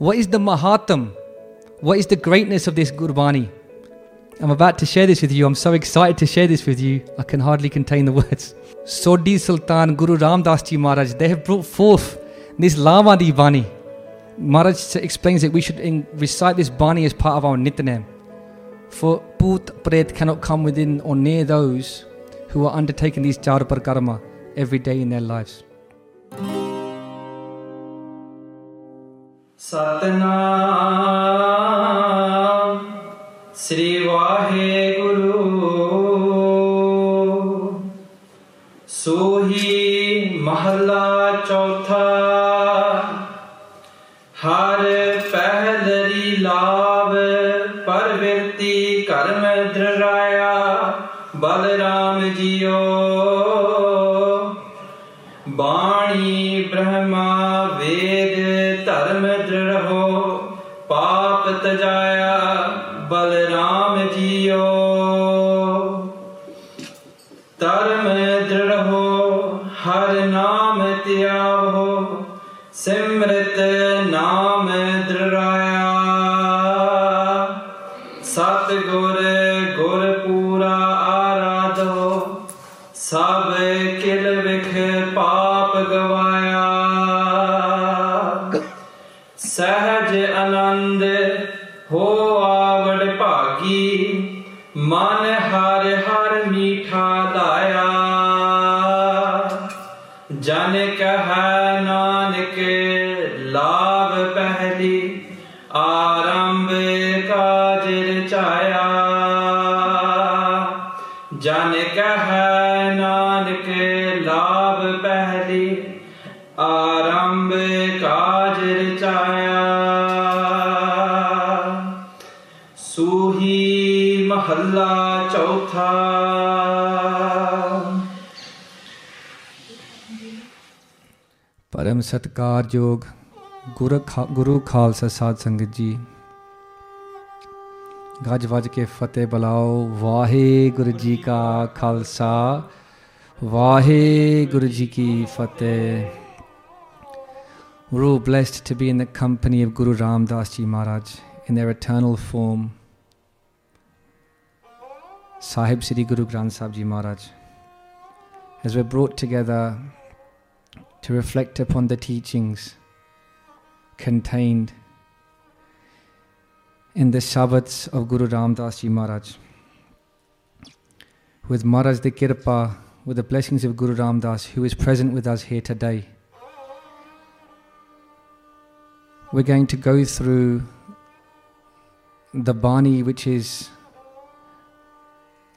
What is the Mahatam? What is the greatness of this Gurbani? I'm about to share this with you. I'm so excited to share this with you. I can hardly contain the words. Sodhi Sultan Guru Ram Das Ji Maharaj, they have brought forth this Lavadi Bani. Maharaj explains that we should recite this Bani as part of our Nityanam. For Put Pret cannot come within or near those who are undertaking these Charapar Karma every day in their lives. Satnam. Shri Wahe Guru. सोही महला चौथा। हर पहलरी लाभ, परवृत्ति कर्म दृढ़ाया। बलराम जियो। मन हर हर मीठा दाया जन कह नानक लाभ पहली आरंभ काजर चाया। ਚੌਥਾ ਪਰਮ ਸਤਕਾਰਯੋਗ ਗੁਰੂ ਖਾ- ਗੁਰੂ ਖਾਲਸਾ ਸਾਧ ਸੰਗਤ ਜੀ ਗੱਜ ਵੱਜ ਕੇ ਫਤਿਹ ਬੁਲਾਓ ਵਾਹਿਗੁਰੂ ਜੀ ਕਾ ਖਾਲਸਾ ਵਾਹਿਗੁਰੂ ਜੀ ਕੀ ਫਤਿਹ We're all blessed to be in the company of Guru Ram Das Ji Maharaj in their eternal form. Sahib Sri Guru Granth Sahib Ji Maharaj. As we're brought together to reflect upon the teachings contained in the Shabads of Guru Ram Das Ji Maharaj. With Maharaj the Kirpa, with the blessings of Guru Ram Das, who is present with us here today. We're going to go through the Bani, which is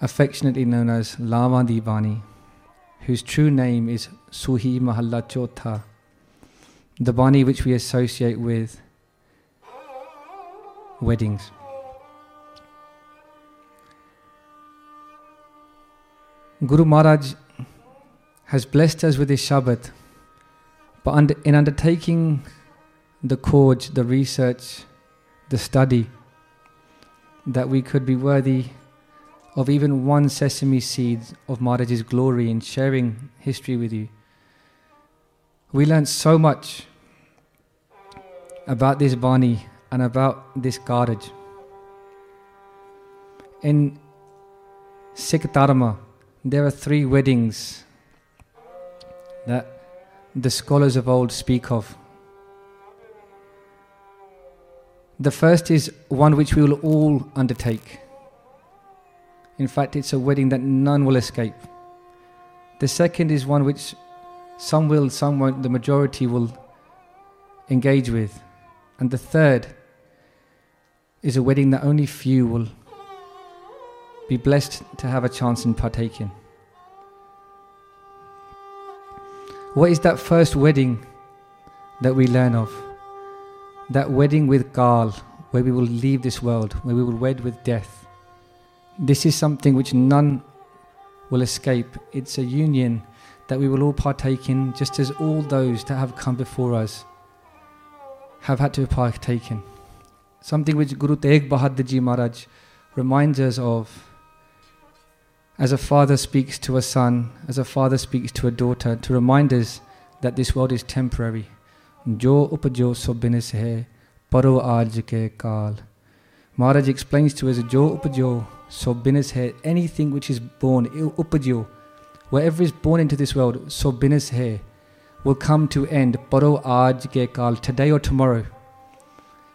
affectionately known as Lavandi Bani, whose true name is Suhi Mahalla the Bani which we associate with weddings. Guru Maharaj has blessed us with his Shabad, but under, in undertaking the course, the research, the study, that we could be worthy of even one sesame seed of Maharaj's glory in sharing history with you. We learned so much about this Bani and about this Karaj. In Sikh Dharma, there are three weddings that the scholars of old speak of. The first is one which we will all undertake. In fact, it's a wedding that none will escape. The second is one which some will, some won't, the majority will engage with. And the third is a wedding that only few will be blessed to have a chance in partaking. What is that first wedding that we learn of? That wedding with Kaal, where we will leave this world, where we will wed with death. This is something which none will escape. It's a union that we will all partake in, just as all those that have come before us have had to partake in. Something which Guru Tegh Bahadur Ji Maharaj reminds us of as a father speaks to a son, as a father speaks to a daughter, to remind us that this world is temporary. Jo upjo sobinis hai, paro aaj ke kaal. Maharaj explains to us, jo upjo, so binas hai, anything which is born, upjo, whatever is born into this world, so binas hai, will come to end, paro aaj ke kaal, today or tomorrow.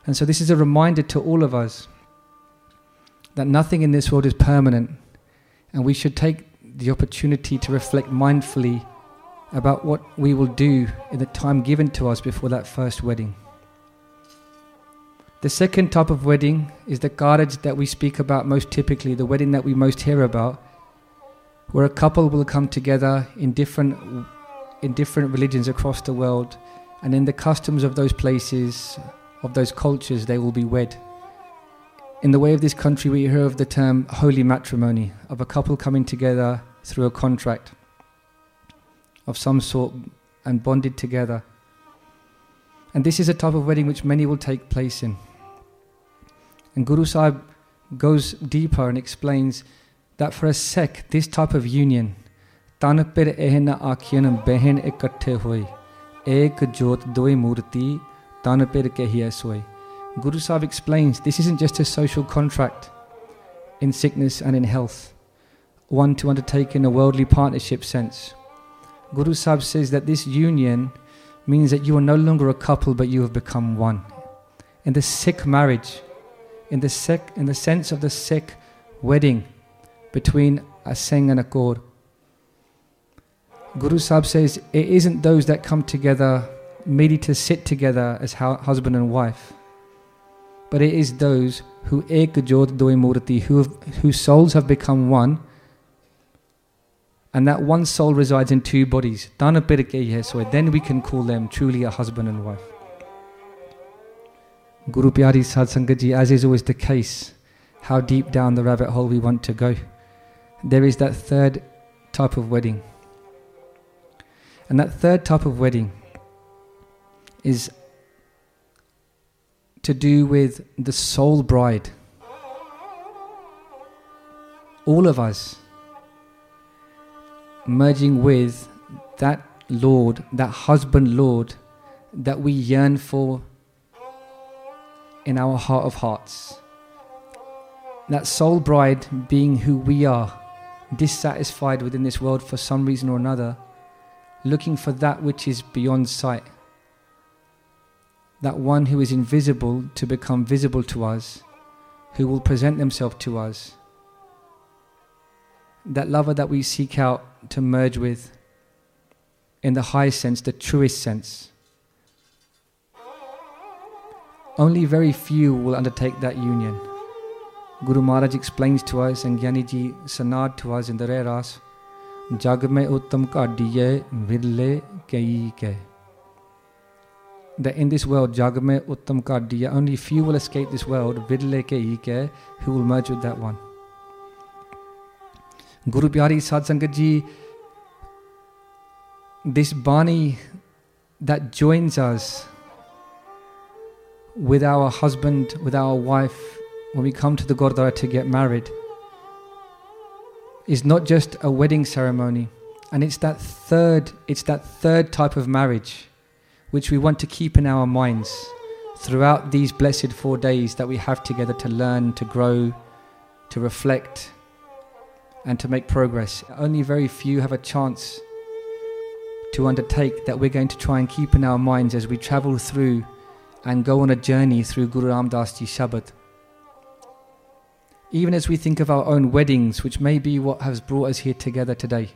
And so this is a reminder to all of us that nothing in this world is permanent, and we should take the opportunity to reflect mindfully about what we will do in the time given to us before that first wedding. The second type of wedding is the karaj that we speak about most typically, the wedding that we most hear about, where a couple will come together in different in different religions across the world, and in the customs of those places, of those cultures, they will be wed. In the way of this country, we hear of the term holy matrimony, of a couple coming together through a contract of some sort and bonded together. And this is a type of wedding which many will take place in. And Guru Sahib goes deeper and explains that for a Sikh, this type of union, ਤਨ ਪਿਰ ਇਹ ਨ ਆਖੀਨ ਬਹਿਨ ਇਕੱਠੇ ਹੋਏ ਏਕ ਜੋਤ ਦੋਏ ਮੂਰਤੀ ਤਨ ਪਿਰ ਕਹੀਐ ਸੋਏ Guru Sahib explains this isn't just a social contract in sickness and in health, one to undertake in a worldly partnership sense. Guru Sahib says that this union means that you are no longer a couple but you have become one. In the Sikh marriage, in the, Sikh, in the sense of the Sikh wedding between a Singh and a Kaur. Guru Sahib says it isn't those that come together merely to sit together as husband and wife, but it is those who ek jot doi murti, who whose souls have become one, and that one soul resides in two bodies. Then we can call them truly a husband and wife. Guru Pyari Sadh Sangat as is always the case, how deep down the rabbit hole we want to go. There is that third type of wedding. And that third type of wedding is to do with the soul bride. All of us merging with that Lord, that husband Lord that we yearn for in our heart of hearts. That soul bride being who we are, dissatisfied within this world for some reason or another, looking for that which is beyond sight. That one who is invisible to become visible to us, who will present themselves to us. That lover that we seek out to merge with in the highest sense, the truest sense. Only very few will undertake that union. Guru Maharaj explains to us and Gyaniji Sanad to us in the Rehras, mein uttam kadiye virle kai ke. That in this world, Jag uttam kadiye, only few will escape this world, virle kai ke, who will merge with that one. Guru Pyari Sad this Bani that joins us with our husband, with our wife, when we come to the Gurdwara to get married, is not just a wedding ceremony. And it's that third, it's that third type of marriage which we want to keep in our minds throughout these blessed four days that we have together to learn, to grow, to reflect, and to make progress. Only very few have a chance to undertake that we're going to try and keep in our minds as we travel through and go on a journey through Guru Ram Das Ji's Shabad. Even as we think of our own weddings, which may be what has brought us here together today,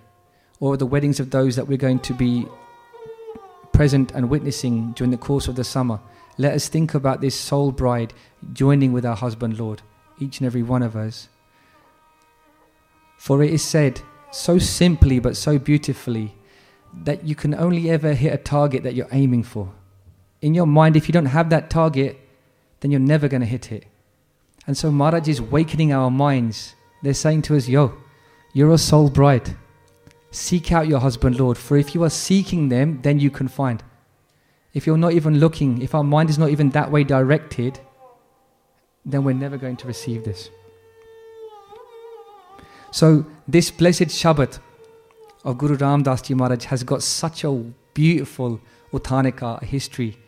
or the weddings of those that we're going to be present and witnessing during the course of the summer, let us think about this soul bride joining with our husband, Lord, each and every one of us. For it is said so simply but so beautifully that you can only ever hit a target that you're aiming for in your mind, if you don't have that target, then you're never going to hit it. And so Maharaj is wakening our minds. They're saying to us, Yo, you're a soul bride. Seek out your husband, Lord, for if you are seeking them, then you can find. If you're not even looking, if our mind is not even that way directed, then we're never going to receive this. So, this blessed Shabad of Guru Ram Das Ji Maharaj has got such a beautiful Uttanika history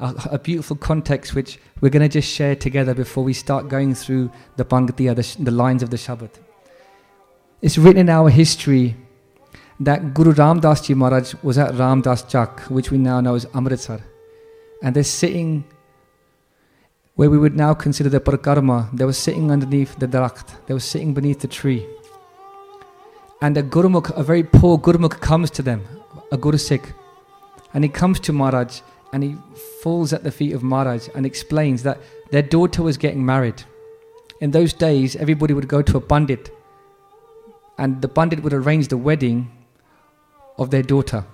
a, a beautiful context which we're going to just share together before we start going through the Pangtiya, uh, the, sh- the lines of the Shabad. It's written in our history that Guru Ramdas Ji Maharaj was at Ram Ramdas Chak, which we now know as Amritsar. And they're sitting where we would now consider the Parakarma. They were sitting underneath the Darakht. They were sitting beneath the tree. And a Gurumukh, a very poor Gurumukh comes to them, a Guru Sikh. And he comes to Maharaj and he falls at the feet of Maharaj and explains that their daughter was getting married. In those days, everybody would go to a Pandit and the Pandit would arrange the wedding of their daughter.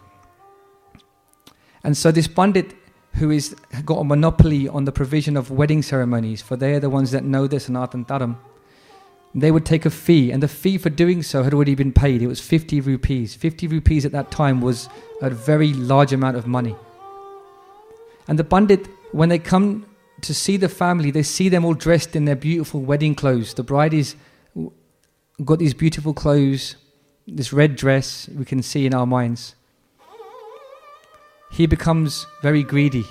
And so this Pandit who is got a monopoly on the provision of wedding ceremonies, for they are the ones that know this and and Dharam, they would take a fee, and the fee for doing so had already been paid. It was 50 rupees. 50 rupees at that time was a very large amount of money. And the Pandit, when they come to see the family, they see them all dressed in their beautiful wedding clothes. The bride is got these beautiful clothes, this red dress we can see in our minds. He becomes very greedy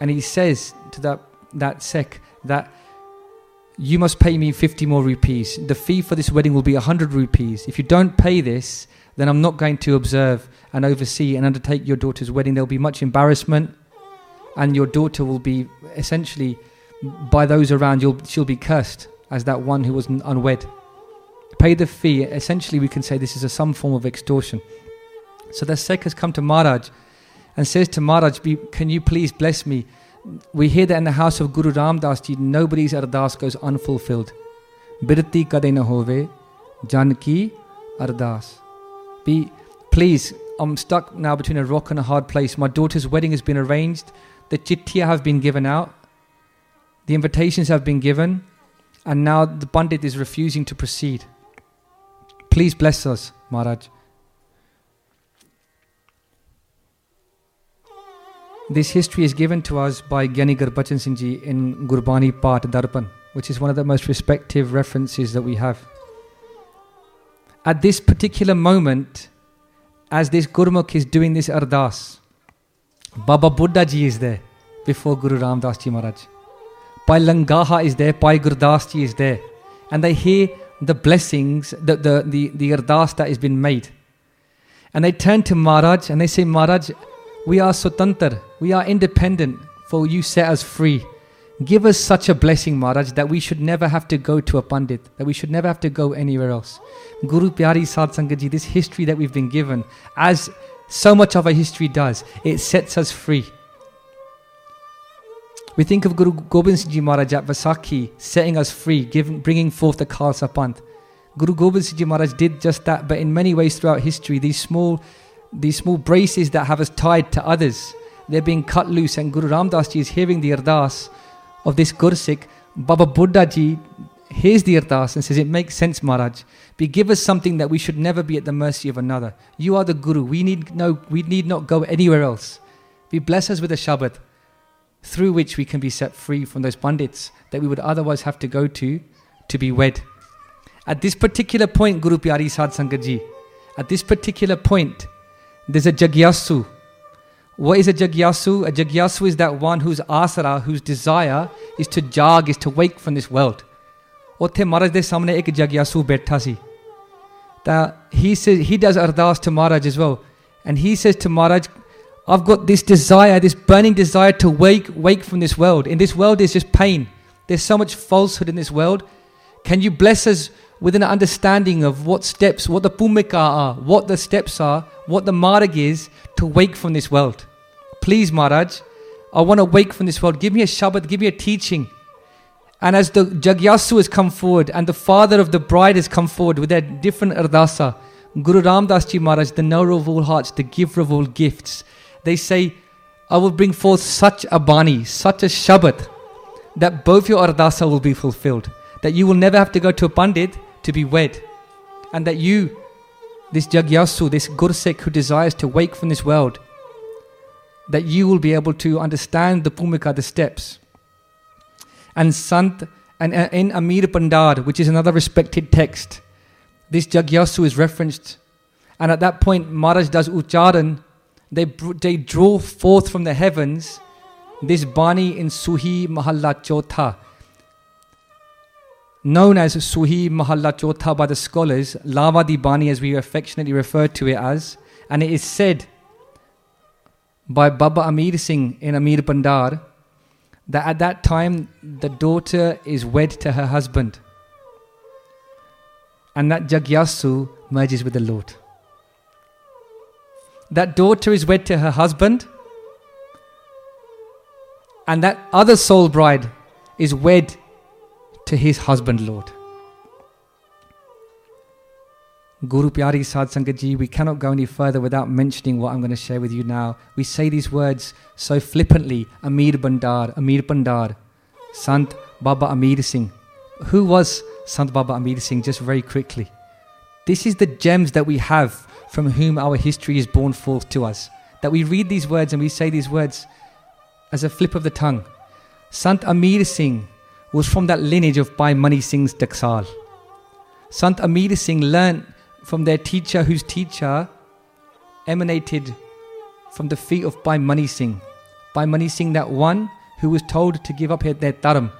and he says to that, that Sikh that you must pay me 50 more rupees. The fee for this wedding will be 100 rupees. If you don't pay this, then I'm not going to observe and oversee and undertake your daughter's wedding. There'll be much embarrassment and your daughter will be essentially by those around you'll she'll be cursed as that one who was unwed. Pay the fee. Essentially we can say this is a some form of extortion. So the Sikh has come to Maharaj and says to Maharaj can you please bless me? We hear that in the house of Guru Ramdas ji nobody's ardas goes unfulfilled. Birti kade na hove janki ardas. Be please I'm stuck now between a rock and a hard place. My daughter's wedding has been arranged the chittiya have been given out, the invitations have been given, and now the Pandit is refusing to proceed. Please bless us, Maharaj. This history is given to us by Gyani Gurbachan Singh Ji in Gurbani Path Darpan, which is one of the most respective references that we have. At this particular moment, as this Gurmukh is doing this ardas, Baba Buddha Ji is there before Guru Ram Das Ji Maharaj. Bhai Langaha is there, Bhai Gurdas Ji is there. And they hear the blessings, the, the, the, the ardas that has been made. And they turn to Maharaj and they say, Maharaj, we are Sutantar, we are independent, for you set us free. Give us such a blessing, Maharaj, that we should never have to go to a Pandit, that we should never have to go anywhere else. Guru Pyari Sad Sangaji, this history that we've been given, as so much of our history does. It sets us free. We think of Guru Gobind Singh Ji Maharaj at Vaisakhi setting us free, giving, bringing forth the Khalsa Panth. Guru Gobind Singh Ji Maharaj did just that, but in many ways throughout history, these small, these small braces that have us tied to others, they're being cut loose. And Guru Ramdas Ji is hearing the ardas of this Gursikh. Baba Buddha Ji hears the ardas and says, It makes sense, Maharaj. Be give us something that we should never be at the mercy of another. You are the Guru. We need, no, we need not go anywhere else. Be bless us with a Shabad through which we can be set free from those bandits that we would otherwise have to go to to be wed. At this particular point, Guru Pyari Sad at this particular point, there's a Jagyasu. What is a Jagyasu? A Jagyasu is that one whose asara, whose desire is to jag, is to wake from this world. ਉੱਥੇ ਮਹਾਰਾਜ ਦੇ ਸਾਹਮਣੇ ਇੱਕ ਜਗਿਆਸੂ ਬੈਠਾ ਸੀ that he says he does ardas to Maharaj as well. And he says to Maharaj, I've got this desire, this burning desire to wake wake from this world. In this world there's just pain. There's so much falsehood in this world. Can you bless us with an understanding of what steps, what the pumika are, what the steps are, what the marg is to wake from this world? Please, Maharaj, I want to wake from this world. Give me a Shabad, give me a teaching. And as the Jagyasu has come forward and the father of the bride has come forward with their different ardasa, Guru Ramdas Ji Maharaj, the knower of all hearts, the giver of all gifts, they say, I will bring forth such a bani, such a Shabad, that both your ardasa will be fulfilled. That you will never have to go to a Pandit to be wed. And that you, this Jagyasu, this Gursikh who desires to wake from this world, that you will be able to understand the Pumika, the steps and Sant and uh, in Amir Pandar, which is another respected text, this Jagyasu is referenced. And at that point, Maharaj does Ucharan. They, they draw forth from the heavens this Bani in Suhi Mahalla Chotha, known as Suhi Mahalla Chotha by the scholars, Lava Di Bani as we affectionately refer to it as, and it is said by Baba Amir Singh in Amir Bandar that at that time the daughter is wed to her husband and that Jagyasu merges with the Lord. That daughter is wed to her husband and that other soul bride is wed to his husband Lord. Guru Pyari Sadh Sangat we cannot go any further without mentioning what I'm going to share with you now. We say these words so flippantly Amir Bandar, Amir Bandar, Sant Baba Amir Singh. Who was Sant Baba Amir Singh? Just very quickly. This is the gems that we have from whom our history is born forth to us. That we read these words and we say these words as a flip of the tongue. Sant Amir Singh was from that lineage of Bhai Mani Singh's Taksal. Sant Amir Singh learnt from their teacher, whose teacher emanated from the feet of Bhai Mani Singh. Bhai Mani Singh, that one who was told to give up their dharam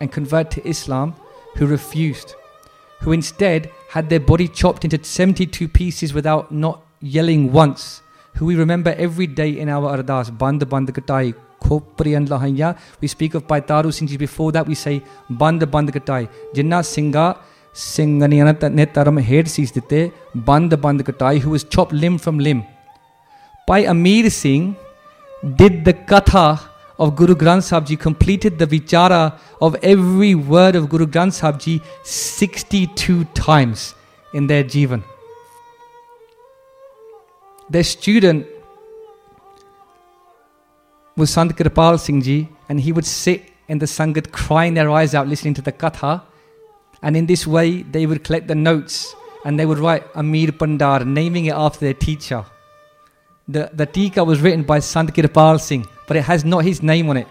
and convert to Islam, who refused, who instead had their body chopped into 72 pieces without not yelling once, who we remember every day in our ardas, Band Band Katai, Khopri We speak of Bhai Taru Singh before that we say Band Band Katai, Jinnah Singha Singaniana Netaram head sees dite Band Bandkatai, who was chopped limb from limb. By Amir Singh did the katha of Guru Granth Sahib completed the vichara of every word of Guru Granth Sahib 62 times in their jivan. Their student was Sant Kripal Singh Ji, and he would sit in the Sangat crying their eyes out listening to the katha and in this way, they would collect the notes and they would write Amir Pandar, naming it after their teacher. The, the tika was written by Sant Kirpal Singh, but it has not his name on it.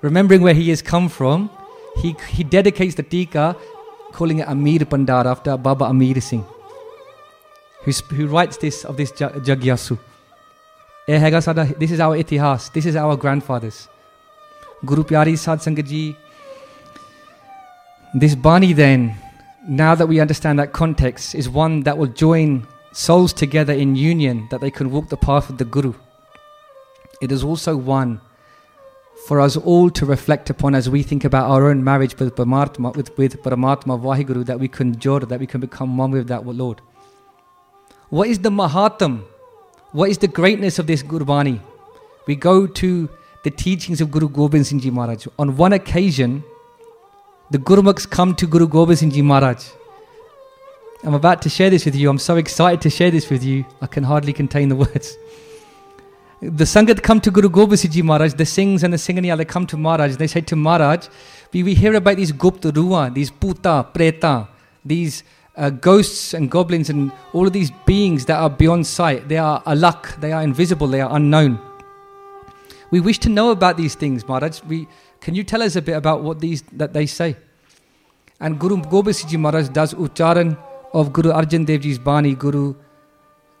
Remembering where he has come from, he, he dedicates the tika calling it Amir Pandar after Baba Amir Singh, who who writes this of this Jagyasu. Eh, this is our itihas, this is our grandfathers. Guru Pyari Sadh Sangat Ji this Bani, then, now that we understand that context, is one that will join souls together in union that they can walk the path of the Guru. It is also one for us all to reflect upon as we think about our own marriage with Paramatma, with, with Paramatma that we can jod, that we can become one with that Lord. What is the Mahatam? What is the greatness of this Gurbani? We go to the teachings of Guru Gobind Singh Ji Maharaj. On one occasion, the Gurmukhs come to Guru Gobind Singh Ji Maharaj. I'm about to share this with you. I'm so excited to share this with you. I can hardly contain the words. The Sangat come to Guru Gobind Singh Ji Maharaj, the Singhs and the Singhaniya, they come to Maharaj. They say to Maharaj, we, we hear about these Gupta Ruwa, these Puta, Preta, these uh, ghosts and goblins and all of these beings that are beyond sight. They are alak, they are invisible, they are unknown. We wish to know about these things, Maharaj. We, can you tell us a bit about what these that they say? And Guru Gobind Singh Ji Maharaj does Ucharan of Guru Arjan Dev Ji's Bani, Guru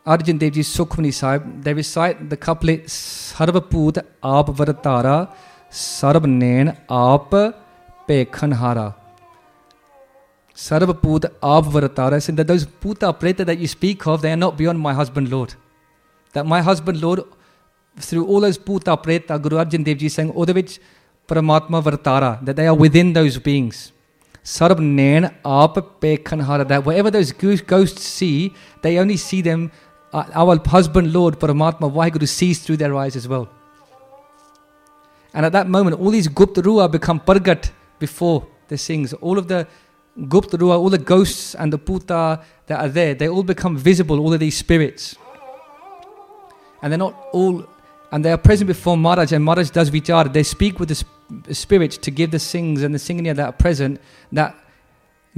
Arjan Dev Ji's Sukhmani Sahib. They recite the couplet Sarvapud Aap Vartara Sarvnen Aap Pekhanhara. Sarvaput Abvaratara said that those puta preta that you speak of, they are not beyond my husband Lord. That my husband Lord, through all those puta preta, Guru Arjan Dev Ji saying, all the which Paramatma Vartara, that they are within those beings. Sarab Nain that whatever those ghosts see, they only see them, uh, our husband, Lord, Paramatma, Vaheguru sees through their eyes as well. And at that moment, all these Gupta Ruha become Pargat before the things. All of the Gupta Ruha, all the ghosts and the Puta that are there, they all become visible, all of these spirits. And they're not all, and they are present before Maharaj, and Maharaj does vichar. They speak with the spirit to give the Singhs and the singing that are present that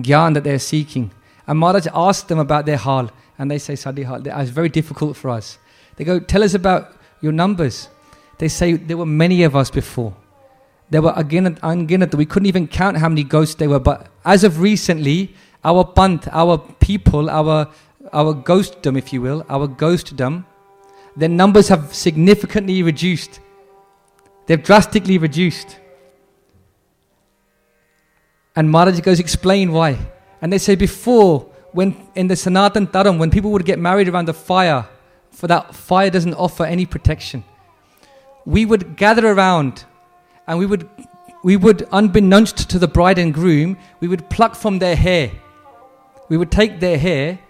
gyan that they're seeking. And Maharaj asks them about their hal, and they say, Sadi hal, ah, it's very difficult for us. They go, Tell us about your numbers. They say, There were many of us before. There were again unginned. We couldn't even count how many ghosts there were. But as of recently, our pant, our people, our our ghostdom, if you will, our ghostdom, their numbers have significantly reduced They've drastically reduced. And Maharaj goes, explain why. And they say before, when in the Sanatan Dharam, when people would get married around the fire, for that fire doesn't offer any protection. We would gather around and we would we would, unbeknownst to the bride and groom, we would pluck from their hair. We would take their hair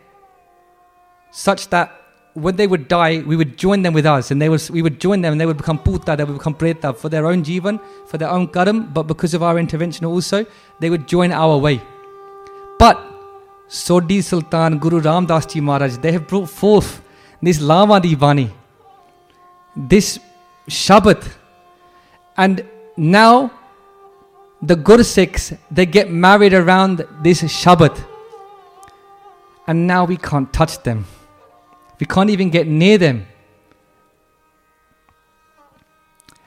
such that when they would die, we would join them with us, and they would, we would join them, and they would become puta, they would become preta for their own jivan, for their own karam, but because of our intervention also, they would join our way. But Sodhi Sultan, Guru Ram Das Ji Maharaj, they have brought forth this Lama Bani, this Shabad, and now the Gursikhs, they get married around this Shabad. And now we can't touch them. We can't even get near them.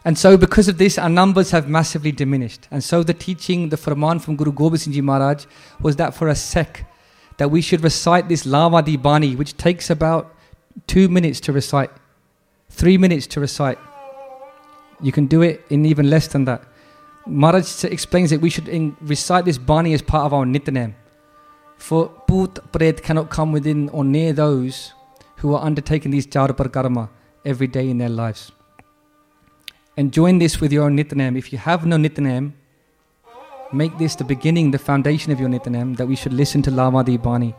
And so, because of this, our numbers have massively diminished. And so, the teaching, the Farman from Guru Gobind Singh Ji Maharaj was that for a sek, that we should recite this Lama Di Bani, which takes about two minutes to recite, three minutes to recite. You can do it in even less than that. Maharaj explains that we should in, recite this Bani as part of our Nityanam. For Put Pret cannot come within or near those who are undertaking these Charapar Karma every day in their lives. And join this with your Nityanam. If you have no Nityanam, make this the beginning, the foundation of your Nityanam, that we should listen to Lavadi Bani,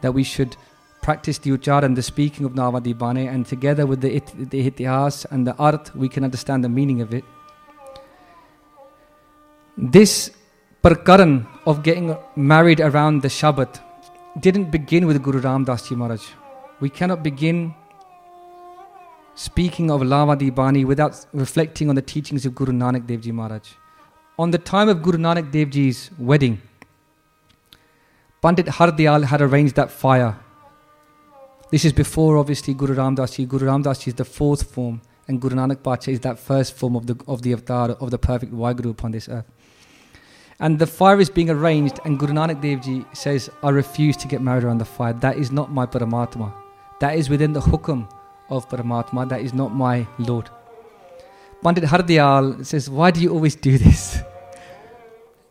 that we should practice the uchar and the speaking of Navadi Bani, and together with the, the itihas and the art, we can understand the meaning of it. This parkaran of getting married around the Shabad didn't begin with Guru Ram Das Ji Maharaj. We cannot begin speaking of Lavadi Bani without reflecting on the teachings of Guru Nanak Dev Ji Maharaj. On the time of Guru Nanak Dev Ji's wedding, Pandit Hardyal had arranged that fire. This is before, obviously, Guru Ram Das Ji. Guru Ram Das Ji is the fourth form, and Guru Nanak Pacha is that first form of the, of the avatar of the perfect Waheguru upon this earth. And the fire is being arranged, and Guru Nanak Dev Ji says, I refuse to get married around the fire. That is not my Paramatma. That is within the hukum of Paramatma. That is not my Lord. Pandit Hardyal says, Why do you always do this?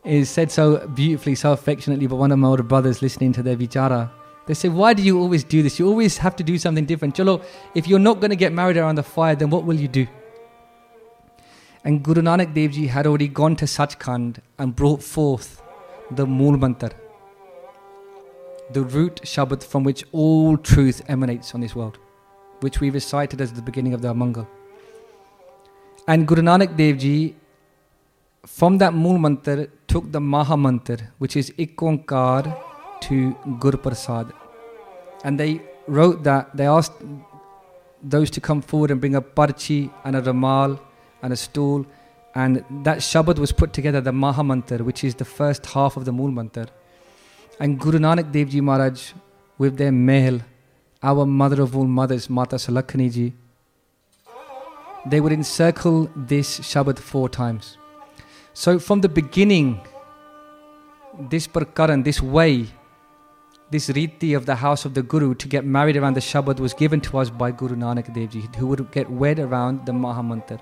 It is said so beautifully, so affectionately by one of my older brothers listening to their vichara. They say, Why do you always do this? You always have to do something different. Chalo, if you're not going to get married around the fire, then what will you do? And Guru Nanak Dev Ji had already gone to Sachkhand and brought forth the Mool Mantar, the root Shabad from which all truth emanates on this world, which we recited as the beginning of the Amangal. And Guru Nanak Dev Ji, from that Mool Mantar, took the Maha Mantar, which is Ikonkar to Gur Prasad. And they wrote that, they asked those to come forward and bring a parchi and a ramal and a stool. And that Shabad was put together, the Maha Mantar, which is the first half of the Mool Mantar. And Guru Nanak Dev Ji Maharaj, with their Mehl, our mother of all mothers, Mata Sulakhani Ji, they would encircle this Shabad four times. So from the beginning, this Parkaran, this way, this riti of the house of the Guru to get married around the Shabad was given to us by Guru Nanak Dev Ji, who would get wed around the Maha Mantar.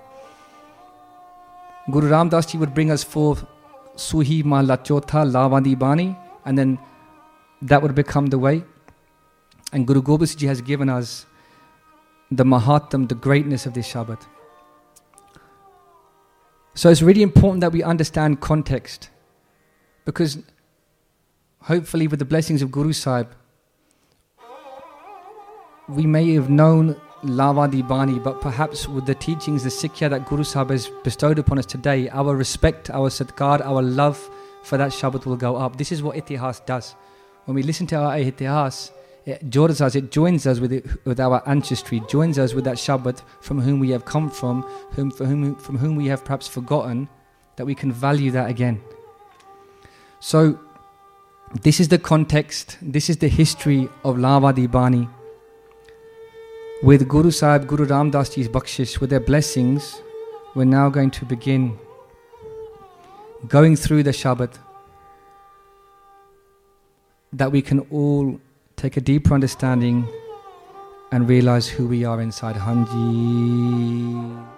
Guru Ram Das Ji would bring us forth Suhi Mahla Chotha Lavandi Bani, and then that would become the way. And Guru Gobind Singh has given us the Mahatam, the greatness of this Shabad. So it's really important that we understand context because hopefully, with the blessings of Guru Sahib, we may have known Lavadi Bani, but perhaps with the teachings, the Sikhya that Guru Sahib has bestowed upon us today, our respect, our sadkar, our love for that Shabad will go up. This is what Itihas does. When we listen to our Itihas, it joins us, it joins us with, it, with our ancestry, joins us with that Shabad from whom we have come from, whom, for whom, from whom we have perhaps forgotten, that we can value that again. So, this is the context, this is the history of Lavadi Bani with Guru Sahib, Guru Ram Das Ji's bakshish, with their blessings, we're now going to begin going through the Shabad, that we can all take a deeper understanding and realize who we are inside Hanji.